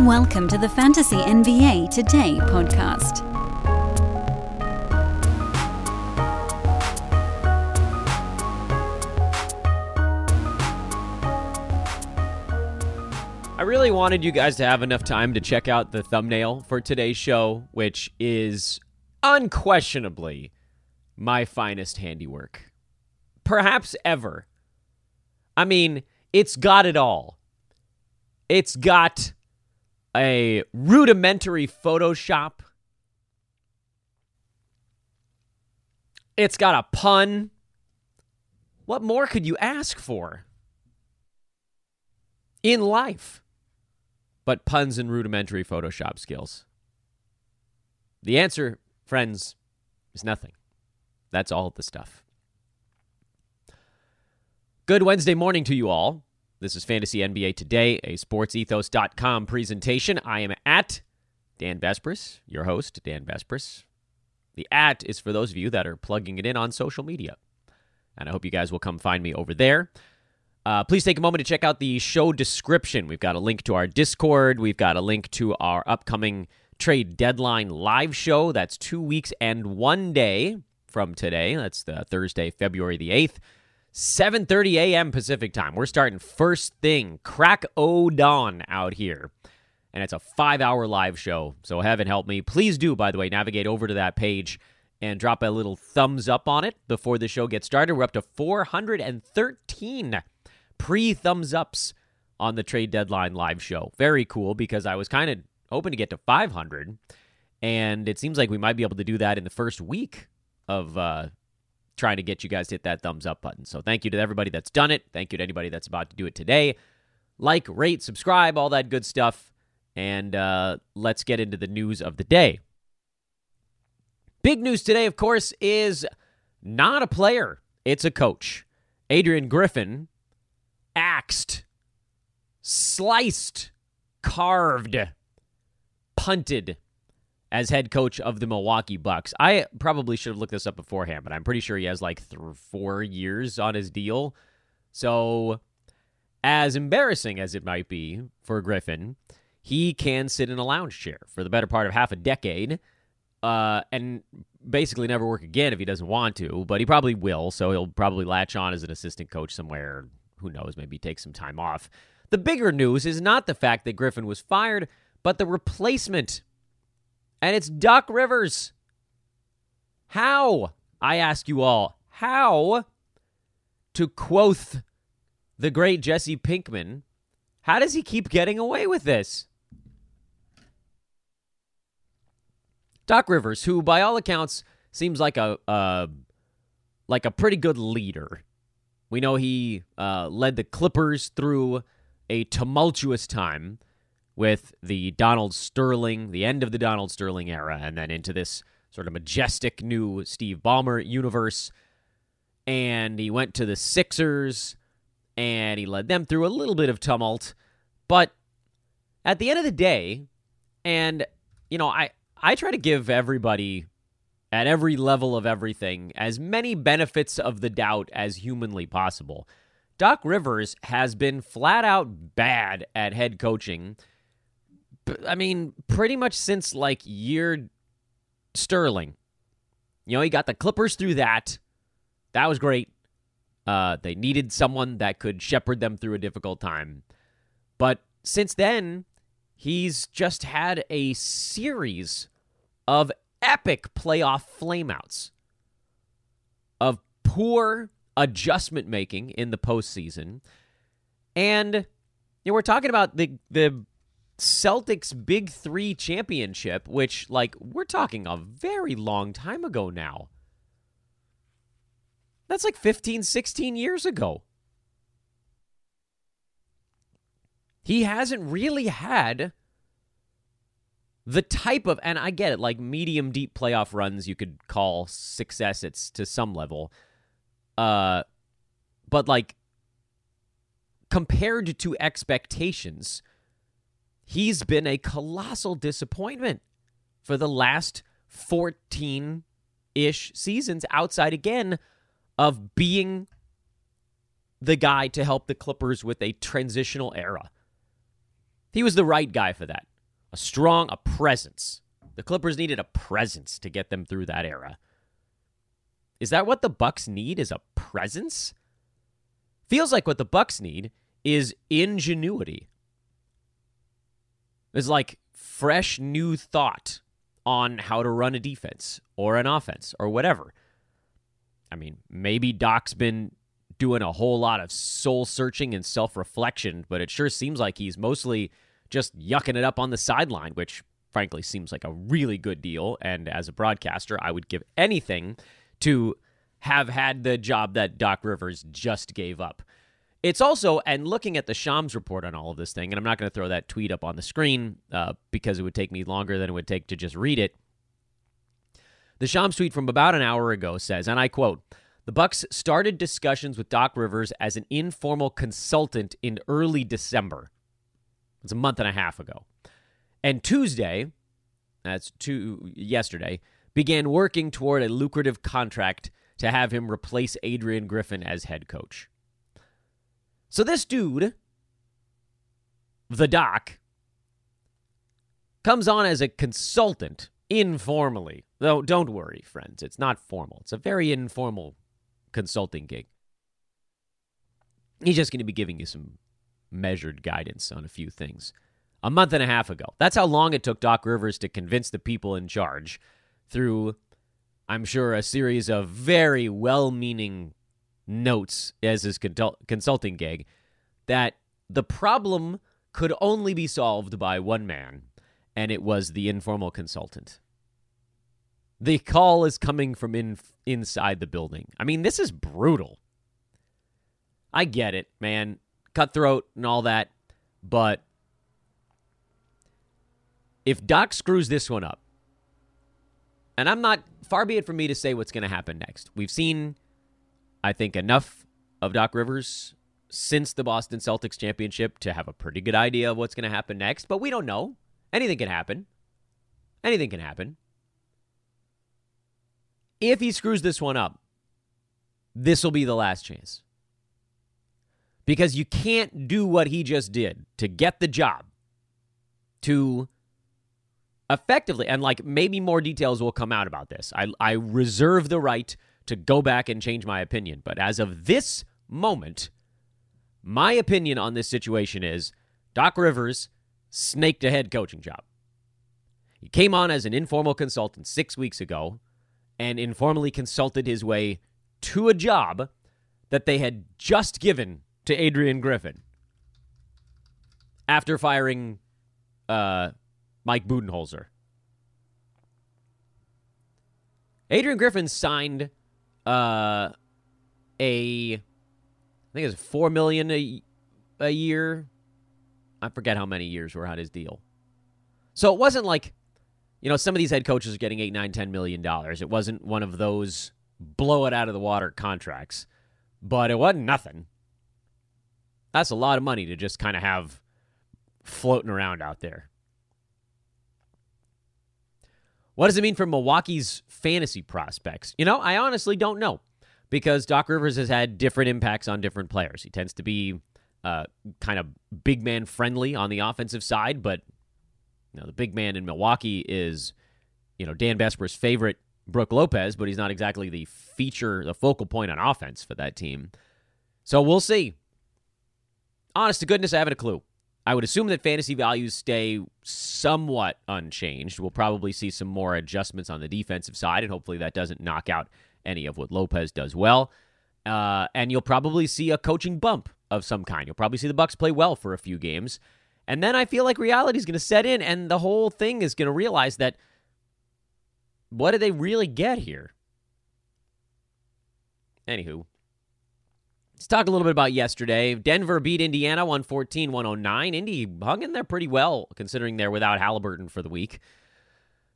Welcome to the Fantasy NBA Today podcast. I really wanted you guys to have enough time to check out the thumbnail for today's show, which is unquestionably my finest handiwork. Perhaps ever. I mean, it's got it all. It's got a rudimentary Photoshop. It's got a pun. What more could you ask for in life but puns and rudimentary Photoshop skills? The answer, friends, is nothing. That's all the stuff. Good Wednesday morning to you all. This is Fantasy NBA Today, a sportsethos.com presentation. I am at Dan Besbris, your host, Dan Besbris. The at is for those of you that are plugging it in on social media. And I hope you guys will come find me over there. Uh, please take a moment to check out the show description. We've got a link to our Discord. We've got a link to our upcoming trade deadline live show. That's two weeks and one day from today. That's the Thursday, February the 8th. 7:30 a.m. Pacific time. We're starting first thing, crack o dawn out here. And it's a 5-hour live show. So heaven help me. Please do by the way navigate over to that page and drop a little thumbs up on it before the show gets started. We're up to 413 pre-thumbs ups on the trade deadline live show. Very cool because I was kind of hoping to get to 500 and it seems like we might be able to do that in the first week of uh, trying to get you guys to hit that thumbs up button. So thank you to everybody that's done it. Thank you to anybody that's about to do it today. Like, rate, subscribe, all that good stuff. And uh, let's get into the news of the day. Big news today, of course, is not a player, it's a coach. Adrian Griffin axed, sliced, carved, punted as head coach of the Milwaukee Bucks. I probably should have looked this up beforehand, but I'm pretty sure he has like th- four years on his deal. So, as embarrassing as it might be for Griffin, he can sit in a lounge chair for the better part of half a decade uh, and basically never work again if he doesn't want to, but he probably will. So, he'll probably latch on as an assistant coach somewhere. Who knows? Maybe take some time off. The bigger news is not the fact that Griffin was fired, but the replacement and it's Doc Rivers. How, I ask you all, how, to quote the great Jesse Pinkman, how does he keep getting away with this? Doc Rivers, who by all accounts seems like a uh, like a pretty good leader. We know he uh, led the Clippers through a tumultuous time with the Donald Sterling, the end of the Donald Sterling era, and then into this sort of majestic new Steve Ballmer universe. And he went to the Sixers and he led them through a little bit of tumult. But at the end of the day, and you know, I I try to give everybody at every level of everything as many benefits of the doubt as humanly possible. Doc Rivers has been flat out bad at head coaching I mean, pretty much since like year Sterling. You know, he got the Clippers through that. That was great. Uh, they needed someone that could shepherd them through a difficult time. But since then, he's just had a series of epic playoff flameouts, of poor adjustment making in the postseason. And you know, we're talking about the the Celtics Big Three championship, which, like, we're talking a very long time ago now. That's like 15, 16 years ago. He hasn't really had the type of, and I get it, like medium deep playoff runs you could call success it's to some level. Uh, but like compared to expectations, he's been a colossal disappointment for the last 14 ish seasons outside again of being the guy to help the Clippers with a transitional era. He was the right guy for that. A strong, a presence. The Clippers needed a presence to get them through that era. Is that what the Bucks need? Is a presence? Feels like what the Bucks need is ingenuity. It's like fresh new thought on how to run a defense or an offense or whatever. I mean, maybe Doc's been doing a whole lot of soul searching and self reflection, but it sure seems like he's mostly just yucking it up on the sideline, which frankly seems like a really good deal. And as a broadcaster, I would give anything to have had the job that Doc Rivers just gave up. It's also, and looking at the Shams report on all of this thing, and I'm not going to throw that tweet up on the screen uh, because it would take me longer than it would take to just read it. The Shams tweet from about an hour ago says, and I quote, the Bucks started discussions with Doc Rivers as an informal consultant in early December. It's a month and a half ago. And Tuesday, that's two yesterday, began working toward a lucrative contract to have him replace Adrian Griffin as head coach. So this dude, the doc, comes on as a consultant informally. Though don't worry, friends, it's not formal. It's a very informal consulting gig. He's just going to be giving you some measured guidance on a few things. A month and a half ago. That's how long it took Doc Rivers to convince the people in charge through, I'm sure, a series of very well meaning notes as his consulting gig that the problem could only be solved by one man, and it was the informal consultant. The call is coming from in, inside the building. I mean, this is brutal. I get it, man. Cutthroat and all that. But if Doc screws this one up, and I'm not, far be it from me to say what's going to happen next. We've seen I think enough of Doc Rivers since the Boston Celtics championship to have a pretty good idea of what's going to happen next, but we don't know. Anything can happen. Anything can happen. If he screws this one up, this will be the last chance. Because you can't do what he just did to get the job, to effectively, and like maybe more details will come out about this. I, I reserve the right to go back and change my opinion. But as of this moment, my opinion on this situation is Doc Rivers snaked a head coaching job. He came on as an informal consultant six weeks ago and informally consulted his way to a job that they had just given to Adrian Griffin after firing uh, Mike Budenholzer. Adrian Griffin signed uh, a I think it's four million a, a year. I forget how many years were on his deal. So it wasn't like, you know, some of these head coaches are getting eight, nine, ten million dollars. It wasn't one of those blow it out of the water contracts, but it wasn't nothing. That's a lot of money to just kind of have floating around out there. What does it mean for Milwaukee's fantasy prospects? You know, I honestly don't know because Doc Rivers has had different impacts on different players. He tends to be uh, kind of big man friendly on the offensive side, but you know, the big man in Milwaukee is, you know, Dan Besbris' favorite, Brook Lopez, but he's not exactly the feature, the focal point on offense for that team. So we'll see. Honest to goodness, I haven't a clue. I would assume that fantasy values stay somewhat unchanged. We'll probably see some more adjustments on the defensive side, and hopefully that doesn't knock out any of what Lopez does well. Uh, and you'll probably see a coaching bump of some kind. You'll probably see the Bucks play well for a few games, and then I feel like reality is going to set in, and the whole thing is going to realize that what did they really get here? Anywho, Let's talk a little bit about yesterday. Denver beat Indiana 114 109. Indy hung in there pretty well, considering they're without Halliburton for the week.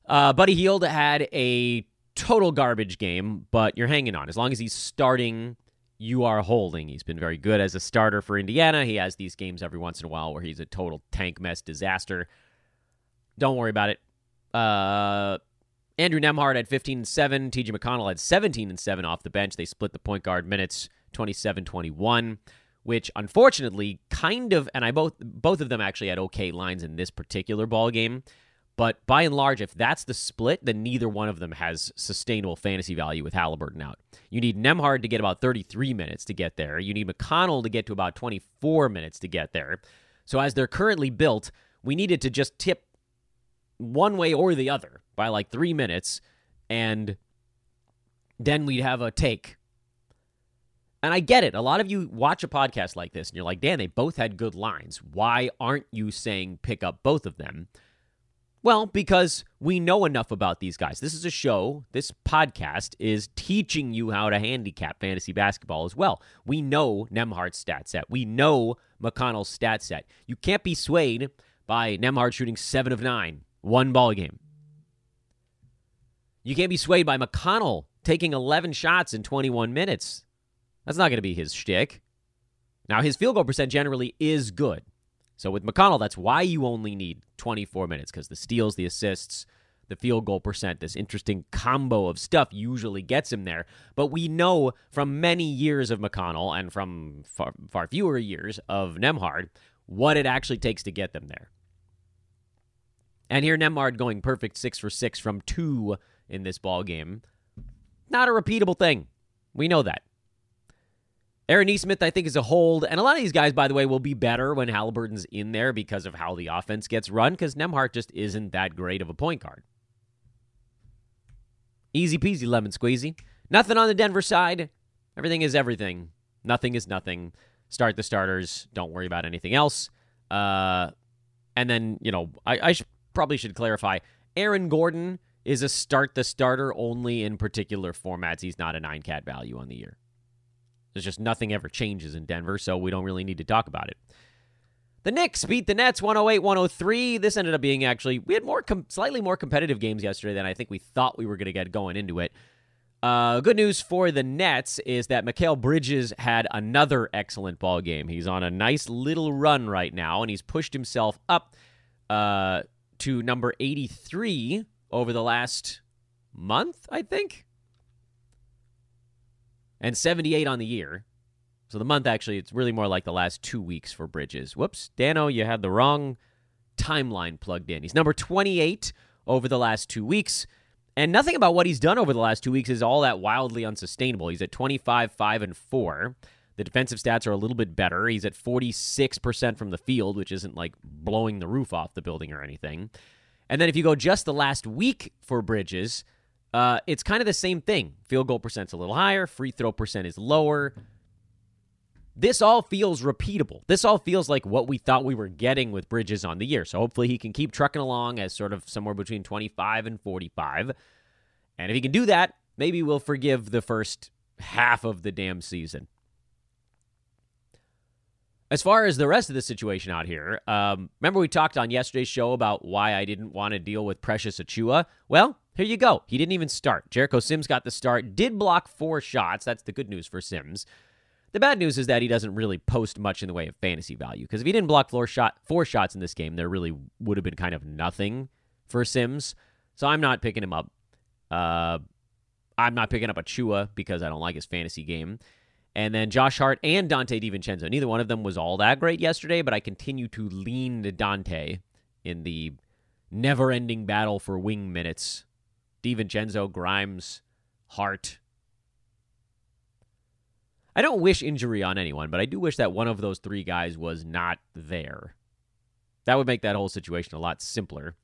Uh, Buddy Hield had a total garbage game, but you're hanging on. As long as he's starting, you are holding. He's been very good as a starter for Indiana. He has these games every once in a while where he's a total tank mess disaster. Don't worry about it. Uh, Andrew Nembhard had 15 and 7. TJ McConnell had 17 and 7 off the bench. They split the point guard minutes. 27 21. which unfortunately kind of and I both both of them actually had okay lines in this particular ball game. But by and large, if that's the split, then neither one of them has sustainable fantasy value with Halliburton out. You need Nembhard to get about 33 minutes to get there. You need McConnell to get to about 24 minutes to get there. So as they're currently built, we needed to just tip one way or the other by like three minutes, and then we'd have a take. And I get it. A lot of you watch a podcast like this and you're like, Dan, they both had good lines. Why aren't you saying pick up both of them? Well, because we know enough about these guys. This is a show, this podcast is teaching you how to handicap fantasy basketball as well. We know Nembhard's stat set. We know McConnell's stat set. You can't be swayed by Nembhard shooting 7 of 9, one ball game. You can't be swayed by McConnell taking 11 shots in 21 minutes. That's not going to be his shtick. Now, his field goal percent generally is good. So with McConnell, that's why you only need 24 minutes because the steals, the assists, the field goal percent, this interesting combo of stuff usually gets him there. But we know from many years of McConnell and from far, far fewer years of Nembhard what it actually takes to get them there. And here Nembhard going perfect six for six from two in this ball game. Not a repeatable thing. We know that. Aaron Nesmith, I think, is a hold. And a lot of these guys, by the way, will be better when Halliburton's in there because of how the offense gets run, because Nembhard just isn't that great of a point guard. Easy peasy, lemon squeezy. Nothing on the Denver side. Everything is everything. Nothing is nothing. Start the starters. Don't worry about anything else. Uh, and then, you know, I, I probably should clarify Aaron Gordon is a start the starter only in particular formats. He's not a nine cat value on the year. There's just nothing ever changes in Denver, so we don't really need to talk about it. The Knicks beat the Nets 108 103. This ended up being actually, we had more com- slightly more competitive games yesterday than I think we thought we were going to get going into it. Uh, good news for the Nets is that Mikal Bridges had another excellent ball game. He's on a nice little run right now, and he's pushed himself up uh, to number 83 over the last month, I think and 78 on the year. So the month actually, it's really more like the last two weeks for Bridges. Whoops, Dano, you had the wrong timeline plugged in. He's number 28 over the last two weeks. And nothing about what he's done over the last two weeks is all that wildly unsustainable. He's at 25, 5, and 4. The defensive stats are a little bit better. He's at 46% from the field, which isn't like blowing the roof off the building or anything. And then if you go just the last week for Bridges, uh, it's kind of the same thing. Field goal percent's a little higher, free throw percent is lower. This all feels repeatable. This all feels like what we thought we were getting with Bridges on the year. So hopefully he can keep trucking along as sort of somewhere between 25 and 45. And if he can do that, maybe we'll forgive the first half of the damn season. As far as the rest of the situation out here, um, remember we talked on yesterday's show about why I didn't want to deal with Precious Achiuwa? Well, here you go. He didn't even start. Jericho Sims got the start, did block four shots. That's the good news for Sims. The bad news is that he doesn't really post much in the way of fantasy value because if he didn't block four, shot, four shots in this game, there really would have been kind of nothing for Sims. So I'm not picking him up. Uh, I'm not picking up Achiuwa because I don't like his fantasy game. And then Josh Hart and Donte DiVincenzo. Neither one of them was all that great yesterday, but I continue to lean to Donte in the never ending battle for wing minutes. DiVincenzo, Grimes, Hart. I don't wish injury on anyone, but I do wish that one of those three guys was not there. That would make that whole situation a lot simpler.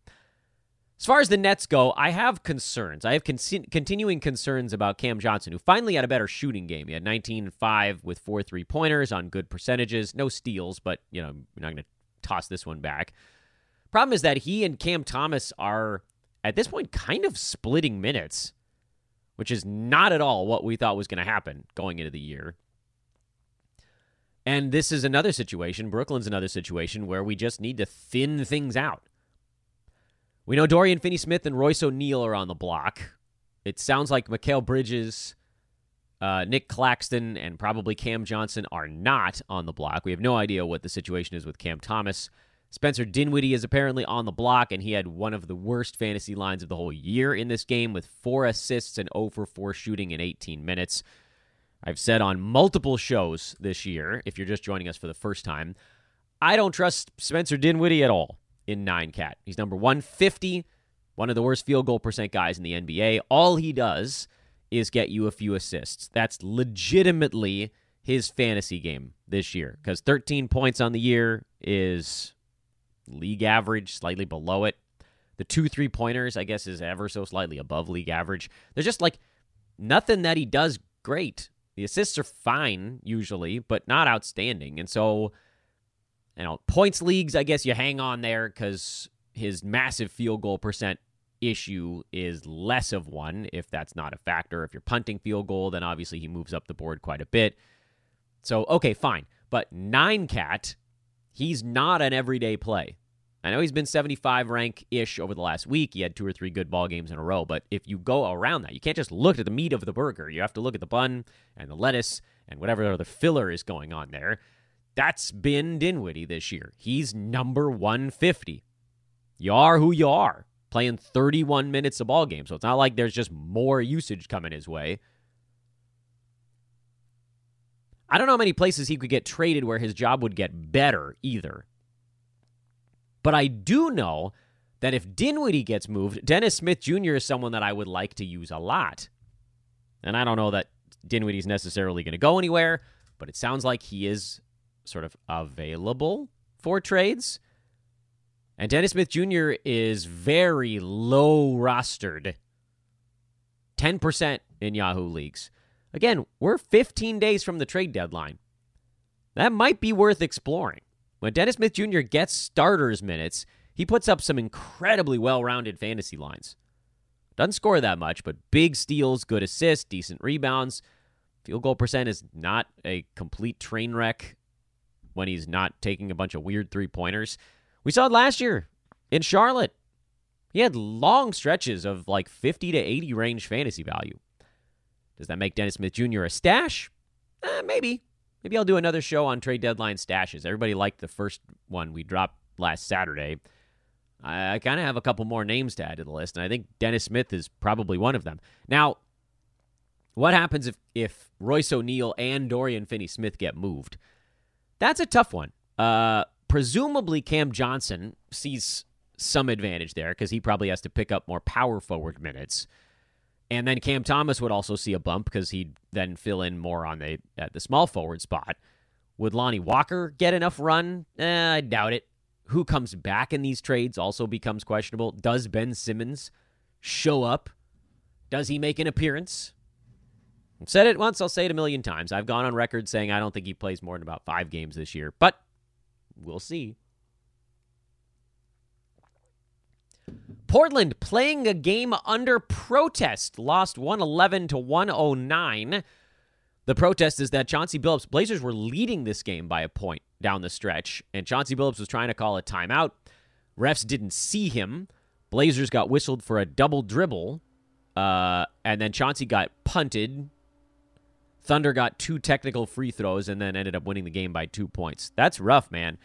As far as the Nets go, I have concerns. I have con- continuing concerns about Cam Johnson, who finally had a better shooting game. He had 19 5 with four three pointers on good percentages. No steals, but, you know, you're not going to toss this one back. Problem is that he and Cam Thomas are, at this point, kind of splitting minutes, which is not at all what we thought was going to happen going into the year. And this is another situation. Brooklyn's another situation where we just need to thin things out. We know Dorian Finney Smith and Royce O'Neale are on the block. It sounds like Mikal Bridges, uh, Nick Claxton, and probably Cam Johnson are not on the block. We have no idea what the situation is with Cam Thomas. Spencer Dinwiddie is apparently on the block, and he had one of the worst fantasy lines of the whole year in this game with four assists and 0 for 4 shooting in 18 minutes. I've said on multiple shows this year, if you're just joining us for the first time, I don't trust Spencer Dinwiddie at all in nine cat. He's number 150, one of the worst field goal percent guys in the NBA. All he does is get you a few assists. That's legitimately his fantasy game this year because 13 points on the year is league average, slightly below it. The two three pointers, I guess, is ever so slightly above league average. There's just like nothing that he does great. The assists are fine usually, but not outstanding. And so, you know, points leagues, I guess you hang on there because his massive field goal percent issue is less of one if that's not a factor. If you're punting field goal, then obviously he moves up the board quite a bit. So, okay, fine. But nine cat, he's not an everyday play. I know he's been 75 rank ish over the last week. He had two or three good ball games in a row. But if you go around that, you can't just look at the meat of the burger. You have to look at the bun and the lettuce and whatever other filler is going on there. That's been Dinwiddie this year. He's number 150. You are who you are, playing 31 minutes a ball game. So it's not like there's just more usage coming his way. I don't know how many places he could get traded where his job would get better either. But I do know that if Dinwiddie gets moved, Dennis Smith Jr. is someone that I would like to use a lot. And I don't know that Dinwiddie's necessarily going to go anywhere, but it sounds like he is sort of available for trades. And Dennis Smith Jr. is very low rostered 10% in Yahoo leagues. Again, we're 15 days from the trade deadline. That might be worth exploring. When Dennis Smith Jr. gets starters minutes, he puts up some incredibly well rounded fantasy lines. Doesn't score that much, but big steals, good assists, decent rebounds. Field goal percent is not a complete train wreck when he's not taking a bunch of weird three pointers. We saw it last year in Charlotte. He had long stretches of like 50 to 80 range fantasy value. Does that make Dennis Smith Jr. a stash? Eh, maybe. Maybe I'll do another show on trade deadline stashes. Everybody liked the first one we dropped last Saturday. I, I kind of have a couple more names to add to the list, and I think Dennis Smith is probably one of them. Now, what happens if, if Royce O'Neale and Dorian Finney Smith get moved? That's a tough one. Uh, presumably, Cam Johnson sees some advantage there because he probably has to pick up more power forward minutes. And then Cam Thomas would also see a bump because he'd then fill in more on the at the small forward spot. Would Lonnie Walker get enough run? Eh, I doubt it. Who comes back in these trades also becomes questionable. Does Ben Simmons show up? Does he make an appearance? I've said it once, I'll say it a million times. I've gone on record saying I don't think he plays more than about five games this year, but we'll see. Portland playing a game under protest, lost 111 to 109. The protest is that Chauncey Billups, Blazers were leading this game by a point down the stretch, and Chauncey Billups was trying to call a timeout. Refs didn't see him. Blazers got whistled for a double dribble, uh, and then Chauncey got punted. Thunder got two technical free throws and then ended up winning the game by two points. That's rough, man.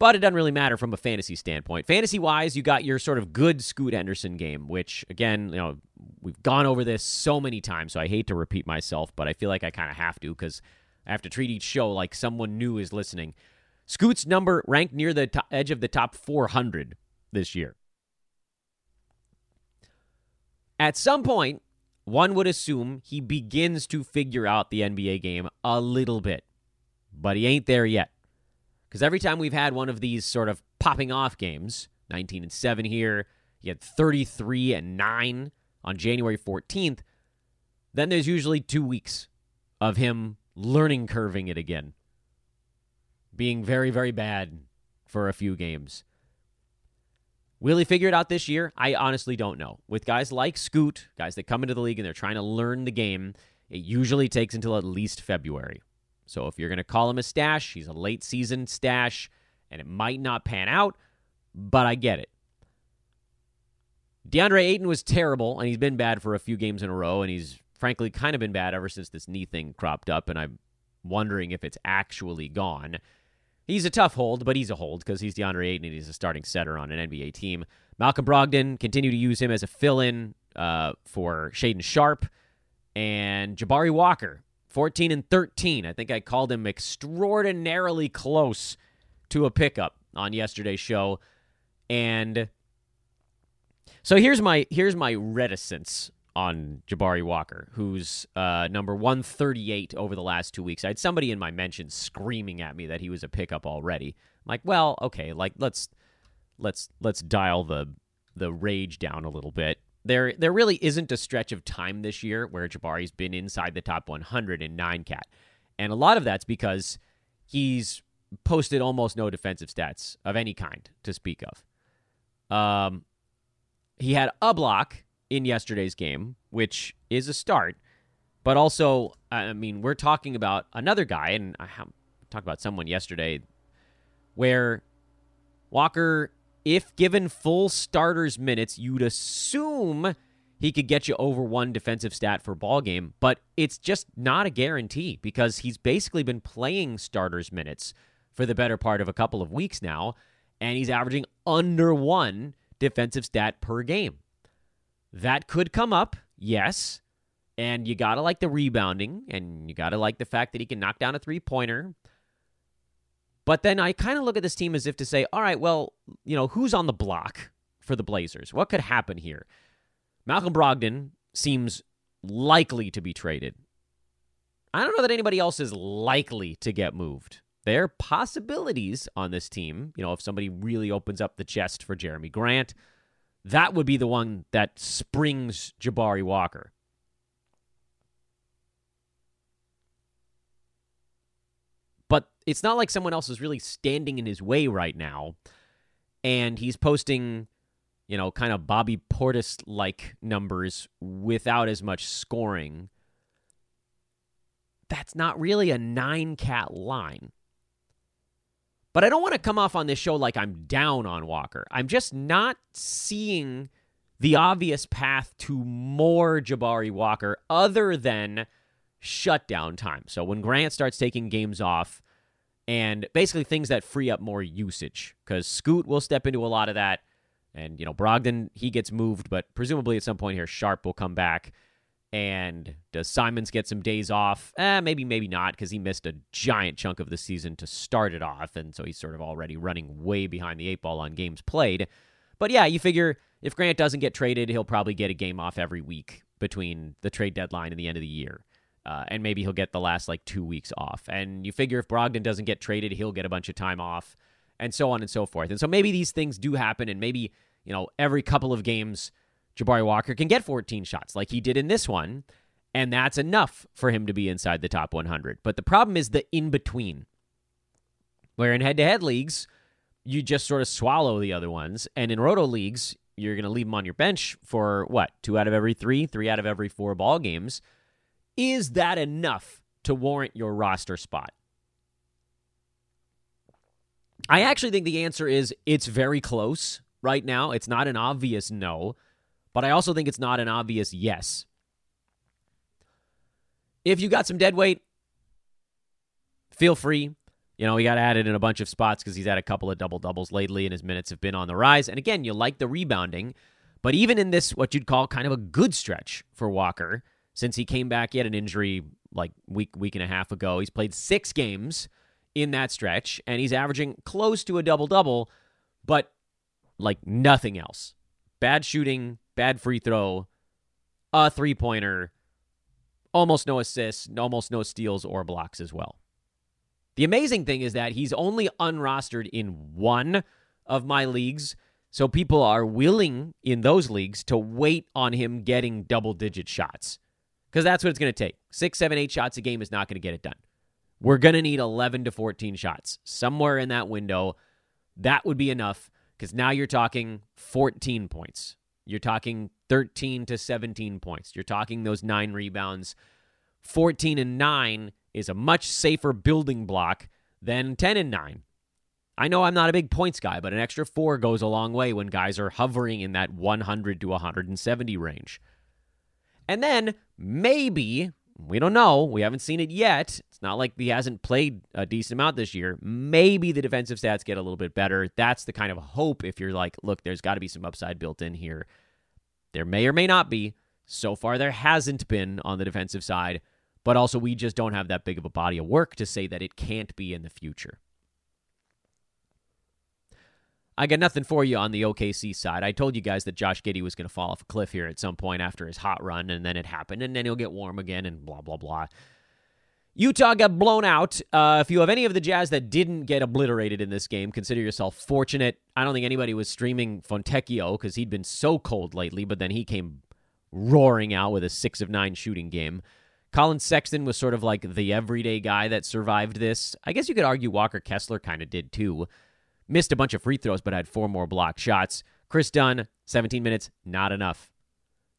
But it doesn't really matter from a fantasy standpoint. Fantasy wise, you got your sort of good Scoot Henderson game, which again, you know, we've gone over this so many times, so I hate to repeat myself, but I feel like I kind of have to because I have to treat each show like someone new is listening. Scoot's number ranked near the top, edge of the top 400 this year. At some point, one would assume he begins to figure out the NBA game a little bit, but he ain't there yet. Because every time we've had one of these sort of popping off games, 19 and 7 here, he had 33 and 9 on January 14th, then there's usually two weeks of him learning curving it again, being very, very bad for a few games. Will he figure it out this year? I honestly don't know. With guys like Scoot, guys that come into the league and they're trying to learn the game, it usually takes until at least February. So if you're going to call him a stash, he's a late season stash, and it might not pan out, but I get it. DeAndre Ayton was terrible, and he's been bad for a few games in a row, and he's frankly kind of been bad ever since this knee thing cropped up, and I'm wondering if it's actually gone. He's a tough hold, but he's a hold because he's DeAndre Ayton and he's a starting setter on an NBA team. Malcolm Brogdon continue to use him as a fill-in uh, for Shaedon Sharpe and Jabari Walker 14 and 13. I think I called him extraordinarily close to a pickup on yesterday's show. And so here's my here's my reticence on Jabari Walker, who's uh, number 138 over the last two weeks. I had somebody in my mentions screaming at me that he was a pickup already. I'm like, well, okay, like let's let's let's dial the the rage down a little bit. There there really isn't a stretch of time this year where Jabari's been inside the top 100 in nine cat, and a lot of that's because he's posted almost no defensive stats of any kind to speak of. Um, he had a block in yesterday's game, which is a start. But also, I mean, we're talking about another guy, and I talked about someone yesterday where Walker, if given full starters minutes, you'd assume he could get you over one defensive stat for ball game, but it's just not a guarantee because he's basically been playing starters minutes for the better part of a couple of weeks now, and he's averaging under one defensive stat per game. That could come up, yes. And you got to like the rebounding, and you got to like the fact that he can knock down a three pointer. But then I kind of look at this team as if to say, all right, well, you know, who's on the block for the Blazers? What could happen here? Malcolm Brogdon seems likely to be traded. I don't know that anybody else is likely to get moved. There are possibilities on this team. You know, if somebody really opens up the chest for Jerami Grant, that would be the one that springs Jabari Walker. But it's not like someone else is really standing in his way right now. And he's posting, you know, kind of Bobby Portis like numbers without as much scoring. That's not really a nine cat line. But I don't want to come off on this show like I'm down on Walker. I'm just not seeing the obvious path to more Jabari Walker other than shutdown time. So when Grant starts taking games off and basically things that free up more usage because Scoot will step into a lot of that. And, you know, Brogdon, he gets moved, but presumably at some point here, Sharpe will come back. And does Simons get some days off? Eh, maybe, maybe not, because he missed a giant chunk of the season to start it off. And so he's sort of already running way behind the eight ball on games played. But yeah, you figure if Grant doesn't get traded, he'll probably get a game off every week between the trade deadline and the end of the year. Uh, and maybe he'll get the last like two weeks off. And you figure if Brogdon doesn't get traded, he'll get a bunch of time off, and so on and so forth. And so maybe these things do happen, and maybe, you know, every couple of games Jabari Walker can get 14 shots like he did in this one, and that's enough for him to be inside the top 100. But the problem is the in between, where in head to head leagues, you just sort of swallow the other ones. And in roto leagues, you're going to leave them on your bench for what? Two out of every three, three out of every four ball games. Is that enough to warrant your roster spot? I actually think the answer is it's very close right now. It's not an obvious no. But I also think it's not an obvious yes. If you got some dead weight, feel free. You know, he got added in a bunch of spots because he's had a couple of double doubles lately and his minutes have been on the rise. And again, you like the rebounding. But even in this, what you'd call kind of a good stretch for Walker, since he came back, he had an injury like week, week and a half ago. He's played six games in that stretch and he's averaging close to a double double, but like nothing else. Bad shooting, bad free throw, a three pointer, almost no assists, almost no steals or blocks as well. The amazing thing is that he's only unrostered in one of my leagues. So people are willing in those leagues to wait on him getting double digit shots because that's what it's going to take. Six, seven, eight shots a game is not going to get it done. We're going to need 11 to 14 shots somewhere in that window. That would be enough because now you're talking 14 points, you're talking 13 to 17 points. You're talking those nine rebounds. 14 and 9 is a much safer building block than 10 and 9. I know I'm not a big points guy, but an extra four goes a long way when guys are hovering in that 100 to 170 range. And then maybe, we don't know, we haven't seen it yet. It's not like he hasn't played a decent amount this year. Maybe the defensive stats get a little bit better. That's the kind of hope if you're like, look, there's got to be some upside built in here. There may or may not be. So far, there hasn't been on the defensive side. but also we just don't have that big of a body of work to say that it can't be in the future. I got nothing for you on the OKC side. I told you guys that Josh Giddey was going to fall off a cliff here at some point after his hot run, and then it happened, and then he'll get warm again, and blah, blah, blah. Utah got blown out. Uh, if you have any of the Jazz that didn't get obliterated in this game, consider yourself fortunate. I don't think anybody was streaming Fontecchio because he'd been so cold lately, but then he came roaring out with a six of nine shooting game. Collin Sexton was sort of like the everyday guy that survived this. I guess you could argue Walker Kessler kind of did too. Missed a bunch of free throws, but had four more block shots. Kris Dunn, 17 minutes, not enough.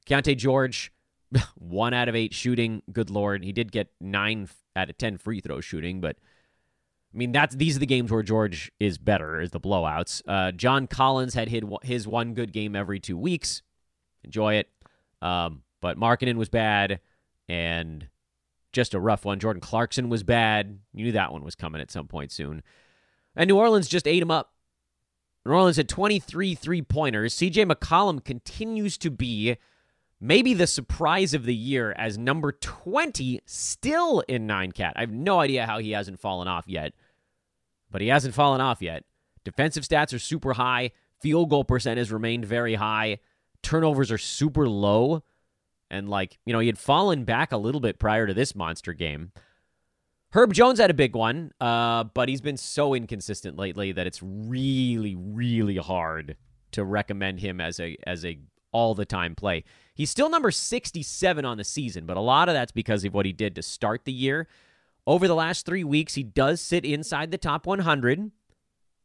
Keyonte George, one out of eight shooting. Good lord, he did get nine out of ten free throw shooting, but I mean that's these are the games where George is better, is the blowouts. Uh, John Collins had hit his one good game every two weeks. Enjoy it, um, but Markkanen was bad and just a rough one. Jordan Clarkson was bad. You knew that one was coming at some point soon. And New Orleans just ate him up. New Orleans had 23 three pointers. CJ McCollum continues to be maybe the surprise of the year as number 20 still in 9 cat. I have no idea how he hasn't fallen off yet, but he hasn't fallen off yet. Defensive stats are super high. Field goal percent has remained very high. Turnovers are super low. And, like, you know, he had fallen back a little bit prior to this monster game. Herb Jones had a big one, uh, but he's been so inconsistent lately that it's really, really hard to recommend him as a as a all the time play. He's still number 67 on the season, but a lot of that's because of what he did to start the year. Over the last three weeks, he does sit inside the top 100. A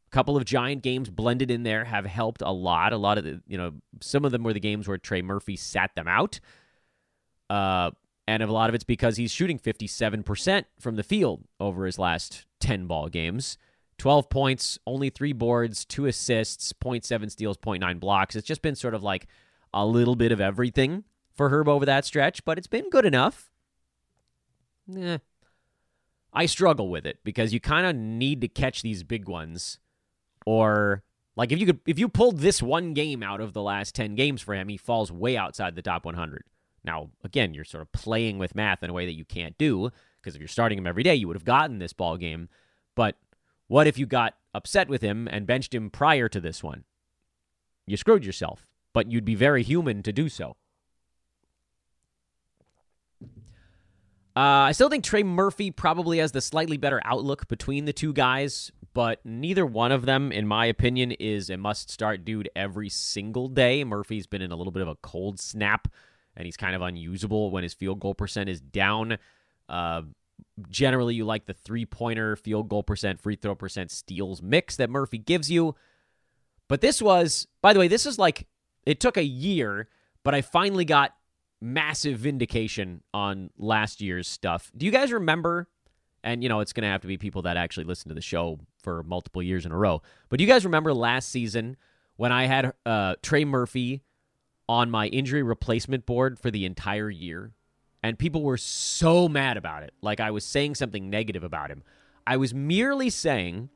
couple of giant games blended in there have helped a lot. A lot of the, you know, some of them were the games where Trey Murphy sat them out. Uh, and a lot of it's because he's shooting 57% from the field over his last 10 ball games. 12 points, only three boards, two assists, 0.7 steals, 0.9 blocks. It's just been sort of like a little bit of everything for Herb over that stretch, but it's been good enough. Eh. I struggle with it because you kind of need to catch these big ones or like if you could if you pulled this one game out of the last 10 games for him, he falls way outside the top 100. Now, again, you're sort of playing with math in a way that you can't do because if you're starting him every day, you would have gotten this ball game. But what if you got upset with him and benched him prior to this one? You screwed yourself, but you'd be very human to do so. Uh, I still think Trey Murphy probably has the slightly better outlook between the two guys, but neither one of them, in my opinion, is a must start dude every single day. Murphy's been in a little bit of a cold snap and he's kind of unusable when his field goal percent is down. Uh, generally, you like the three pointer, field goal percent, free throw percent, steals mix that Murphy gives you. But this was, by the way, this is like, it took a year, but I finally got massive vindication on last year's stuff. Do you guys remember? And, you know, it's going to have to be people that actually listen to the show for multiple years in a row. But do you guys remember last season when I had uh, Trey Murphy on my injury replacement board for the entire year, and people were so mad about it. Like I was saying something negative about him. I was merely saying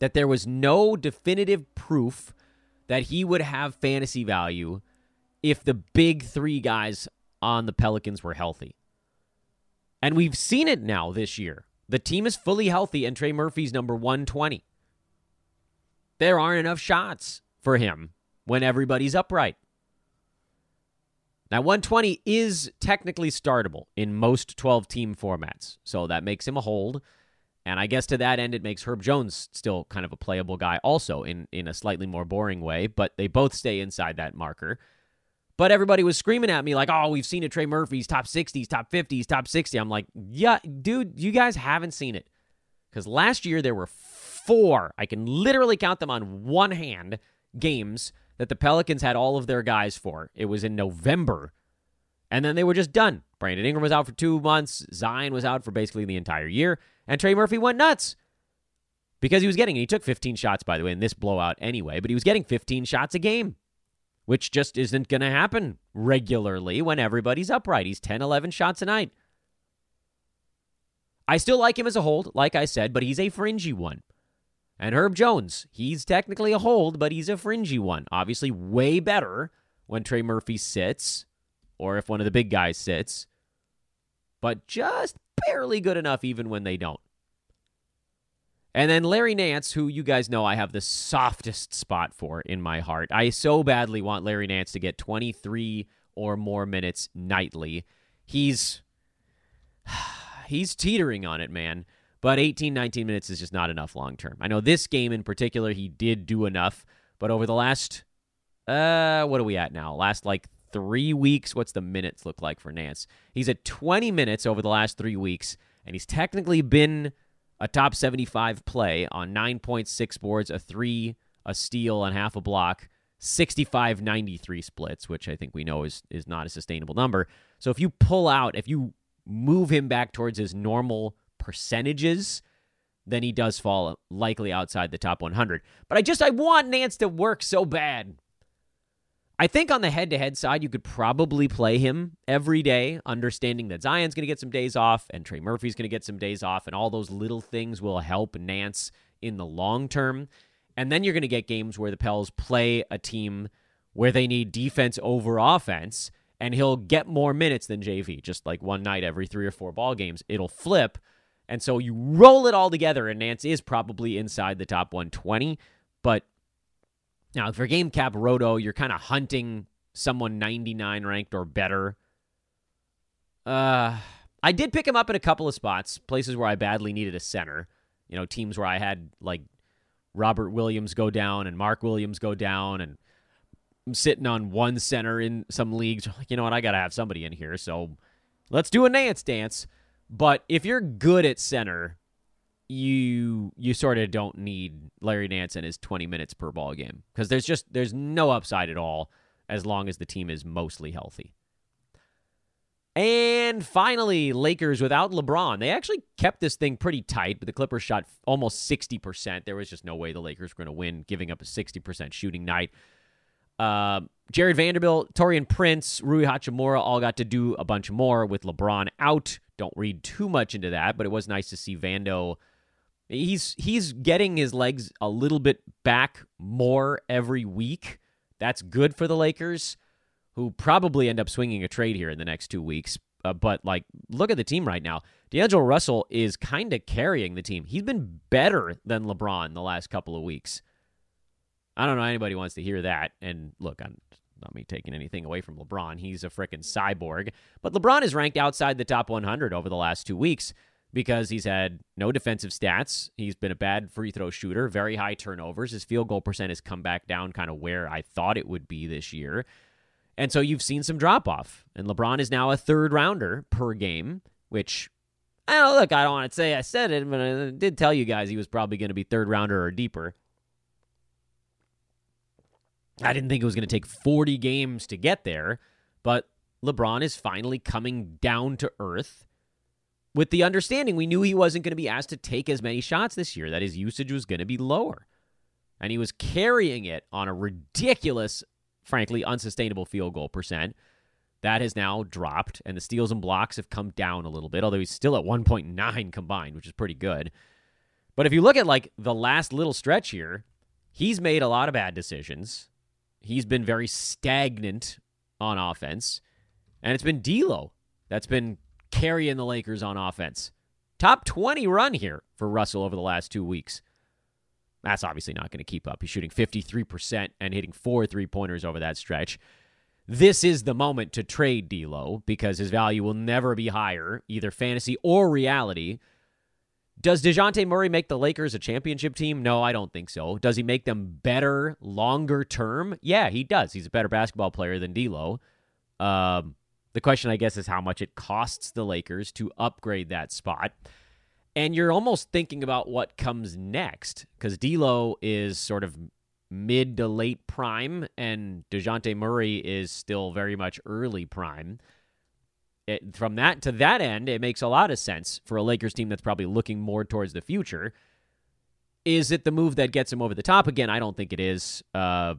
that there was no definitive proof that he would have fantasy value if the big three guys on the Pelicans were healthy. And we've seen it now this year. The team is fully healthy, and Trey Murphy's number 120. There aren't enough shots for him when everybody's upright. Now, 120 is technically startable in most 12 team formats, so that makes him a hold. And I guess to that end, it makes Herb Jones still kind of a playable guy, also in, in a slightly more boring way, but they both stay inside that marker. But everybody was screaming at me like, oh, we've seen it. Trey Murphy's top 60s, top 50s, top 60. I'm like, yeah, dude, you guys haven't seen it. Because last year there were four, I can literally count them on one hand, games that the Pelicans had all of their guys for. It was in November, and then they were just done. Brandon Ingram was out for two months. Zion was out for basically the entire year, and Trey Murphy went nuts because he was getting. He took 15 shots, by the way, in this blowout anyway, but he was getting 15 shots a game, which just isn't going to happen regularly when everybody's upright. He's 10, 11 shots a night. I still like him as a hold, like I said, but he's a fringy one. And Herb Jones, he's technically a hold, but he's a fringy one. Obviously, way better when Trey Murphy sits or if one of the big guys sits. but just barely good enough even when they don't. And then Larry Nance, who you guys know I have the softest spot for in my heart. I so badly want Larry Nance to get 23 or more minutes nightly. He's he's teetering on it, man. But 18, 19 minutes is just not enough long term. I know this game in particular, he did do enough, but over the last, uh, what are we at now? Last like three weeks, what's the minutes look like for Nance? He's at 20 minutes over the last three weeks, and he's technically been a top 75 play on 9.6 boards, a three, a steal, and half a block, 65 93 splits, which I think we know is, is not a sustainable number. So if you pull out, if you move him back towards his normal percentages, then he does fall likely outside the top 100. But I just, I want Nance to work so bad. I think on the head to head side, you could probably play him every day, understanding that Zion's going to get some days off and Trey Murphy's going to get some days off, and all those little things will help Nance in the long term. And then you're going to get games where the Pels play a team where they need defense over offense, and he'll get more minutes than JV, just like one night every three or four ball games. It'll flip. And so you roll it all together, and Nance is probably inside the top 120. But now, for game cap roto, you're kind of hunting someone 99 ranked or better. Uh, I did pick him up in a couple of spots, places where I badly needed a center. You know, teams where I had like Robert Williams go down and Mark Williams go down, and I'm sitting on one center in some leagues. You know what? I got to have somebody in here. So let's do a Nance dance. But if you're good at center, you you sort of don't need Larry Nance and his 20 minutes per ball game because there's just there's no upside at all as long as the team is mostly healthy. And finally, Lakers without LeBron. They actually kept this thing pretty tight, but the Clippers shot almost 60%. There was just no way the Lakers were going to win, giving up a 60% shooting night. Uh, Jarred Vanderbilt, Taurean Prince, Rui Hachimura all got to do a bunch more with LeBron out. Don't read too much into that, but it was nice to see Vando He's he's getting his legs a little bit back more every week. That's good for the Lakers, who probably end up swinging a trade here in the next two weeks. Uh, but like, look at the team right now. D'Angelo Russell is kind of carrying the team. He's been better than LeBron the last couple of weeks. I don't know anybody wants to hear that. And look, I'm not me taking anything away from LeBron. He's a freaking cyborg. But LeBron is ranked outside the top 100 over the last two weeks because he's had no defensive stats. He's been a bad free throw shooter, very high turnovers. His field goal percent has come back down kind of where I thought it would be this year. And so you've seen some drop off. And LeBron is now a third rounder per game, which I don't look, I don't want to say I said it, but I did tell you guys he was probably going to be third rounder or deeper. I didn't think it was going to take 40 games to get there, but LeBron is finally coming down to earth with the understanding we knew he wasn't going to be asked to take as many shots this year, that his usage was going to be lower. And he was carrying it on a ridiculous, frankly, unsustainable field goal percent. That has now dropped, and the steals and blocks have come down a little bit, although he's still at 1.9 combined, which is pretty good. But if you look at like the last little stretch here, he's made a lot of bad decisions. He's been very stagnant on offense, and it's been D'Lo that's been carrying the Lakers on offense. Top 20 run here for Russell over the last two weeks. That's obviously not going to keep up. He's shooting 53% and hitting four three pointers over that stretch. This is the moment to trade D'Lo because his value will never be higher, either fantasy or reality. Does Dejounte Murray make the Lakers a championship team? No, I don't think so. Does he make them better longer term? Yeah, he does. He's a better basketball player than D'Lo. Um, the question, I guess, is how much it costs the Lakers to upgrade that spot. And you're almost thinking about what comes next because D'Lo is sort of mid to late prime, and Dejounte Murray is still very much early prime. It, from that to that end, it makes a lot of sense for a Lakers team that's probably looking more towards the future. Is it the move that gets him over the top again? I don't think it is. Uh,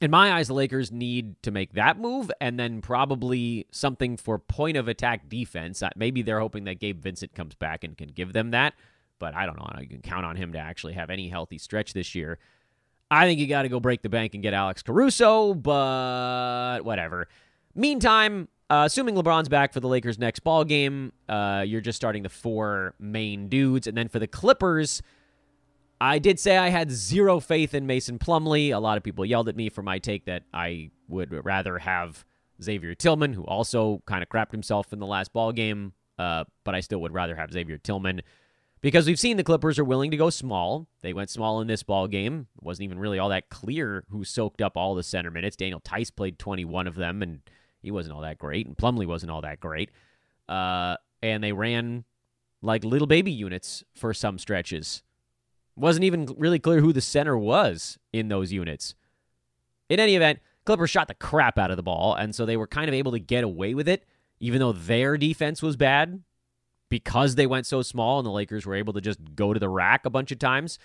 in my eyes, the Lakers need to make that move and then probably something for point of attack defense. Uh, maybe they're hoping that Gabe Vincent comes back and can give them that, but I don't know. I can count on him to actually have any healthy stretch this year. I think you got to go break the bank and get Alex Caruso, but whatever. Meantime, uh, assuming LeBron's back for the Lakers' next ball game, uh, you're just starting the four main dudes, and then for the Clippers, I did say I had zero faith in Mason Plumlee. A lot of people yelled at me for my take that I would rather have Xavier Tillman, who also kind of crapped himself in the last ball game, uh, but I still would rather have Xavier Tillman because we've seen the Clippers are willing to go small. They went small in this ball game. It wasn't even really all that clear who soaked up all the center minutes. Daniel Theis played 21 of them, and he wasn't all that great, and Plumlee wasn't all that great. Uh, and they ran like little baby units for some stretches. Wasn't even really clear who the center was in those units. In any event, Clippers shot the crap out of the ball, and so they were kind of able to get away with it, even though their defense was bad because they went so small and the Lakers were able to just go to the rack a bunch of times.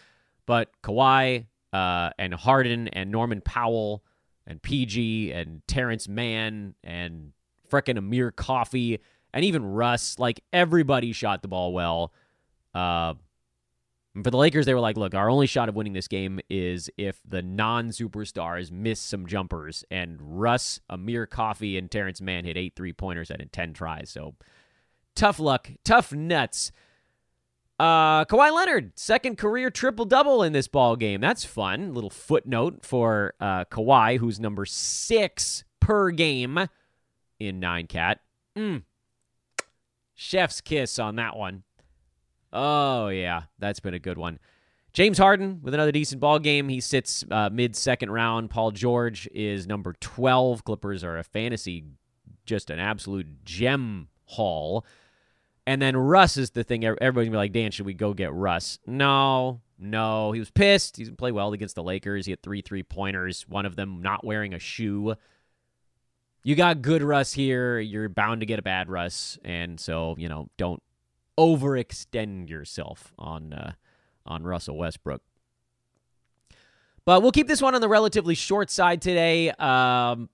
But Kawhi uh, and Harden and Norman Powell and PG and Terrence Mann and frickin' Amir Coffey and even Russ, like everybody shot the ball well. Uh, for the Lakers, they were like, look, our only shot of winning this game is if the non superstars miss some jumpers. And Russ, Amir Coffey, and Terrence Mann hit eight three pointers at 10 tries. So tough luck, tough nuts. Uh, Kawhi Leonard, second career triple double in this ball game. That's fun. Little footnote for uh, Kawhi, who's number six per game in nine cat. Mm. Chef's kiss on that one. Oh yeah, that's been a good one. James Harden with another decent ball game. He sits uh, mid second round. Paul George is number twelve. Clippers are a fantasy, just an absolute gem haul. And then Russ is the thing. Everybody's gonna be like, Dan, should we go get Russ? No, no. He was pissed. He didn't play well against the Lakers. He had three three pointers. One of them not wearing a shoe. You got good Russ here. You're bound to get a bad Russ, and so you know don't overextend yourself on uh, on Russell Westbrook. But we'll keep this one on the relatively short side today. Um,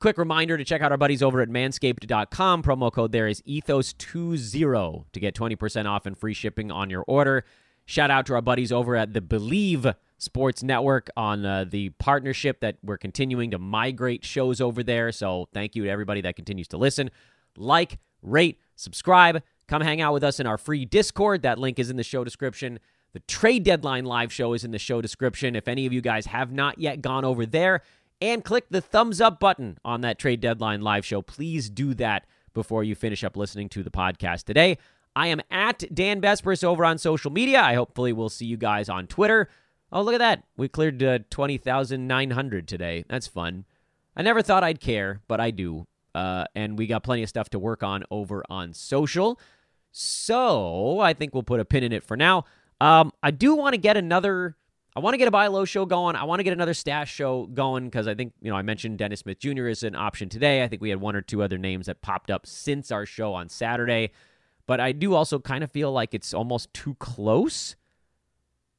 Quick reminder to check out our buddies over at manscaped.com. Promo code there is ethos20 to get 20% off and free shipping on your order. Shout out to our buddies over at the Believe Sports Network on uh, the partnership that we're continuing to migrate shows over there. So thank you to everybody that continues to listen. Like, rate, subscribe. Come hang out with us in our free Discord. That link is in the show description. The trade deadline live show is in the show description. If any of you guys have not yet gone over there, and click the thumbs up button on that trade deadline live show. Please do that before you finish up listening to the podcast today. I am at Dan Besbris over on social media. I hopefully will see you guys on Twitter. Oh, look at that. We cleared uh, 20,900 today. That's fun. I never thought I'd care, but I do. Uh, and we got plenty of stuff to work on over on social. So I think we'll put a pin in it for now. Um, I do want to get another I want to get a buy low show going. I want to get another stash show going because I think, you know, I mentioned Dennis Smith Jr. as an option today. I think we had one or two other names that popped up since our show on Saturday. But I do also kind of feel like it's almost too close.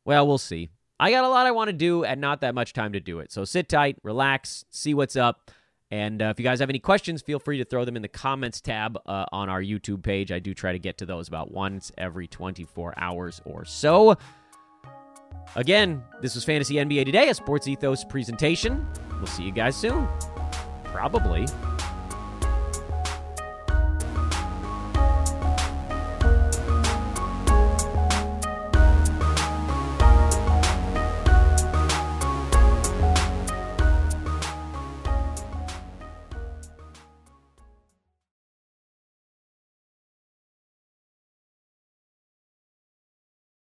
Well, we'll see. I got a lot I want to do and not that much time to do it. So sit tight, relax, see what's up. And uh, if you guys have any questions, feel free to throw them in the comments tab uh, on our YouTube page. I do try to get to those about once every 24 hours or so. Again, this was Fantasy NBA Today, a Sports Ethos presentation. We'll see you guys soon. Probably.